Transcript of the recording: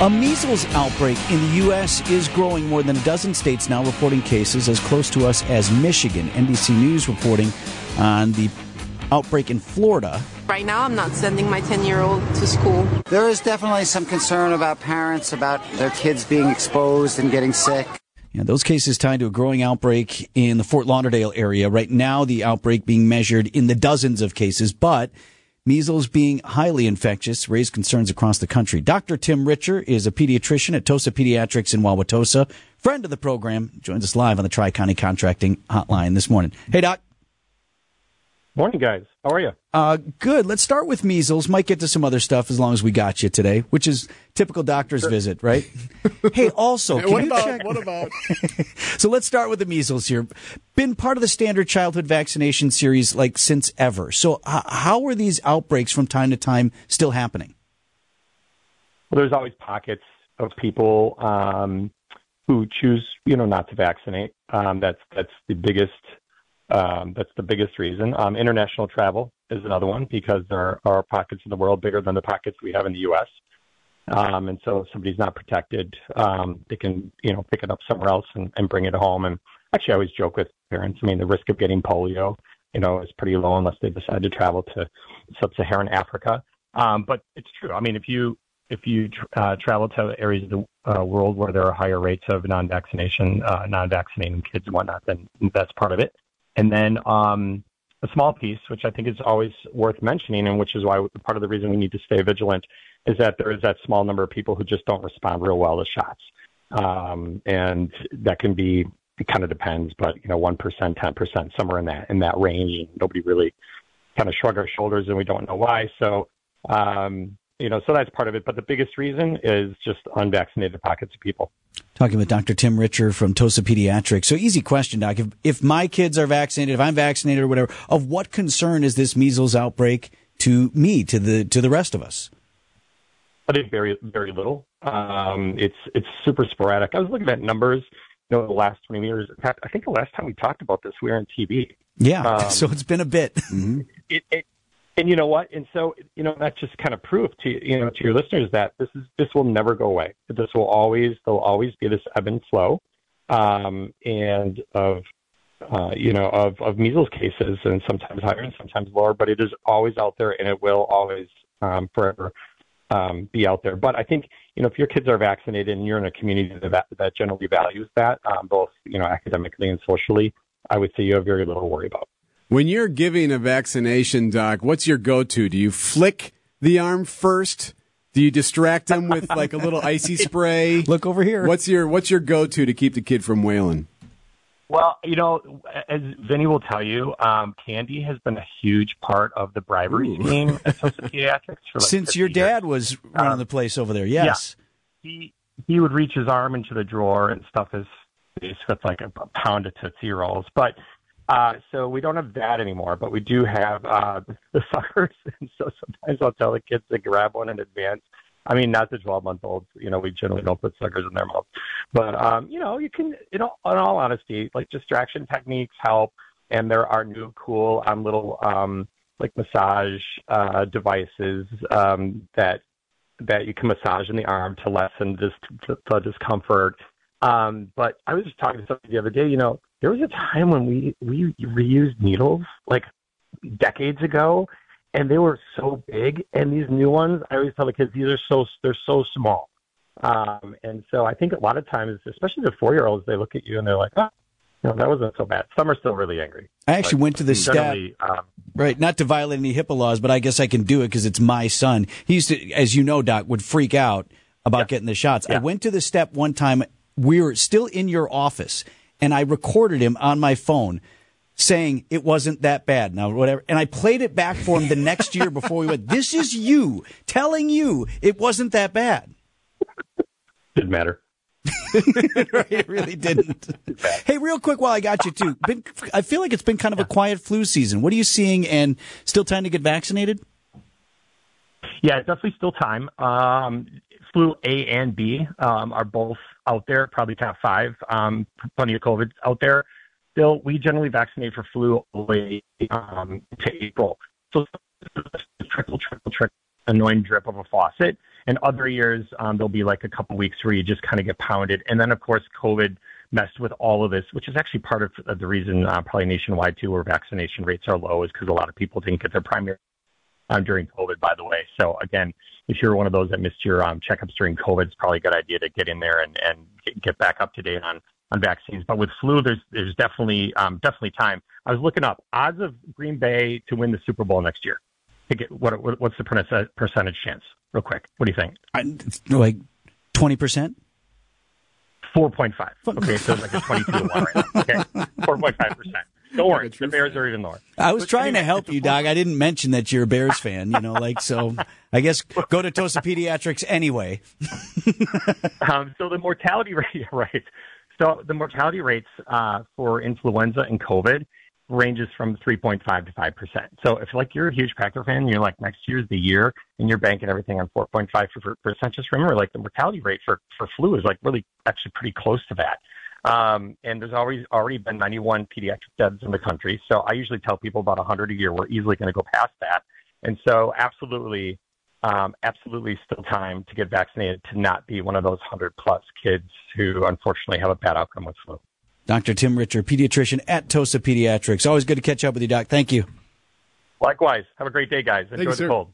A measles outbreak in the U.S. is growing. More than a dozen states now reporting cases as close to us as Michigan. NBC News reporting on the outbreak in Florida. Right now, I'm not sending my 10 year old to school. There is definitely some concern about parents about their kids being exposed and getting sick. Yeah, those cases tied to a growing outbreak in the Fort Lauderdale area. Right now, the outbreak being measured in the dozens of cases, but Measles being highly infectious raised concerns across the country. Dr. Tim Richer is a pediatrician at Tosa Pediatrics in Wauwatosa. Friend of the program, joins us live on the Tri County Contracting Hotline this morning. Hey, Doc. Morning, guys. How are you? Uh, good. Let's start with measles. Might get to some other stuff as long as we got you today, which is typical doctor's sure. visit, right? hey, also, what about, check? What about? so let's start with the measles here. Been part of the standard childhood vaccination series like since ever. So uh, how are these outbreaks from time to time still happening? Well, there's always pockets of people um, who choose, you know, not to vaccinate. Um, that's that's the biggest that's the biggest reason. Um, international travel is another one because there are pockets in the world bigger than the pockets we have in the U.S. Um, and so if somebody's not protected, um, they can, you know, pick it up somewhere else and, and bring it home. And actually, I always joke with parents. I mean, the risk of getting polio, you know, is pretty low unless they decide to travel to sub-Saharan Africa. Um, but it's true. I mean, if you if you uh, travel to areas of the uh, world where there are higher rates of non-vaccination, uh, non-vaccinating kids and whatnot, then that's part of it. And then um, a small piece, which I think is always worth mentioning, and which is why part of the reason we need to stay vigilant, is that there is that small number of people who just don't respond real well to shots. Um, and that can be, it kind of depends, but you know, 1%, 10%, somewhere in that, in that range. And nobody really kind of shrug our shoulders and we don't know why. So, um, you know, so that's part of it. But the biggest reason is just unvaccinated pockets of people. Talking with Dr. Tim Richer from Tosa Pediatrics. So easy question, Doc. If, if my kids are vaccinated, if I'm vaccinated or whatever, of what concern is this measles outbreak to me, to the, to the rest of us? I think very, very little. Um, it's, it's super sporadic. I was looking at numbers, you know, the last 20 years. I think the last time we talked about this, we were on TV. Yeah. Um, so it's been a bit. Mm-hmm. It, it, and you know what? And so, you know, that's just kind of proof to you know to your listeners that this is this will never go away. This will always there'll always be this ebb and flow, um, and of uh, you know of of measles cases, and sometimes higher and sometimes lower, but it is always out there, and it will always um, forever um, be out there. But I think you know if your kids are vaccinated and you're in a community that that generally values that, um, both you know academically and socially, I would say you have very little to worry about. When you're giving a vaccination, Doc, what's your go-to? Do you flick the arm first? Do you distract them with like a little icy spray? Look over here. What's your What's your go-to to keep the kid from wailing? Well, you know, as Vinny will tell you, um, candy has been a huge part of the bribery Ooh. scheme at Tosa Pediatrics for like since your dad years. was running um, the place over there. Yes, yeah. he he would reach his arm into the drawer and stuff his face with like a, a pound of tootsie rolls, but uh, so we don't have that anymore, but we do have uh, the suckers. And so sometimes I'll tell the kids to grab one in advance. I mean, not the 12 month olds. You know, we generally don't put suckers in their mouth. But, um, you know, you can, you know, in all honesty, like distraction techniques help. And there are new cool um, little um, like massage uh, devices um, that that you can massage in the arm to lessen this the discomfort. Um, but I was just talking to somebody the other day. You know, there was a time when we we reused needles like decades ago, and they were so big. And these new ones, I always tell the kids, these are so they're so small. Um, and so I think a lot of times, especially the four year olds, they look at you and they're like, oh, no, that wasn't so bad. Some are still really angry. I actually went to the step, um, right, not to violate any HIPAA laws, but I guess I can do it because it's my son. He used to, as you know, Doc, would freak out about yeah. getting the shots. Yeah. I went to the step one time. We were still in your office and I recorded him on my phone saying it wasn't that bad. Now, whatever. And I played it back for him the next year before we went, this is you telling you it wasn't that bad. Didn't matter. right, it really didn't. hey, real quick while I got you too, been, I feel like it's been kind of a quiet flu season. What are you seeing and still time to get vaccinated? Yeah, definitely still time. Um, flu A and B um, are both out there, probably top five. Um, plenty of COVID out there. Still, we generally vaccinate for flu all the way um, to April. So trickle, trickle, trickle, annoying drip of a faucet. And other years, um, there'll be like a couple weeks where you just kind of get pounded. And then, of course, COVID messed with all of this, which is actually part of the reason, uh, probably nationwide too, where vaccination rates are low, is because a lot of people didn't get their primary um, during COVID, by the way. So again, if you're one of those that missed your um, checkups during COVID, it's probably a good idea to get in there and, and get back up to date on, on vaccines. But with flu, there's, there's definitely, um, definitely time. I was looking up odds of Green Bay to win the Super Bowl next year. Get, what, what's the uh, percentage chance? Real quick. What do you think? I, like 20%? 4.5. Okay, so it's like a 22 to 1 right now. Okay, 4.5% the. The Bears are even more. I was but trying anyway, to help you, dog. I didn't mention that you're a Bears fan. You know, like so. I guess go to Tosa Pediatrics anyway. um, so the mortality rate, right? So the mortality rates uh, for influenza and COVID ranges from 3.5 to 5 percent. So if like you're a huge Packer fan, you're like next year's the year, and you're banking everything on 4.5 percent. Just remember, like the mortality rate for for flu is like really actually pretty close to that. Um, and there's already already been 91 pediatric deaths in the country. So I usually tell people about 100 a year. We're easily going to go past that. And so absolutely, um, absolutely still time to get vaccinated to not be one of those 100 plus kids who unfortunately have a bad outcome with flu. Dr. Tim Richer, pediatrician at Tosa Pediatrics. Always good to catch up with you, Doc. Thank you. Likewise. Have a great day, guys. Enjoy Thanks, the cold.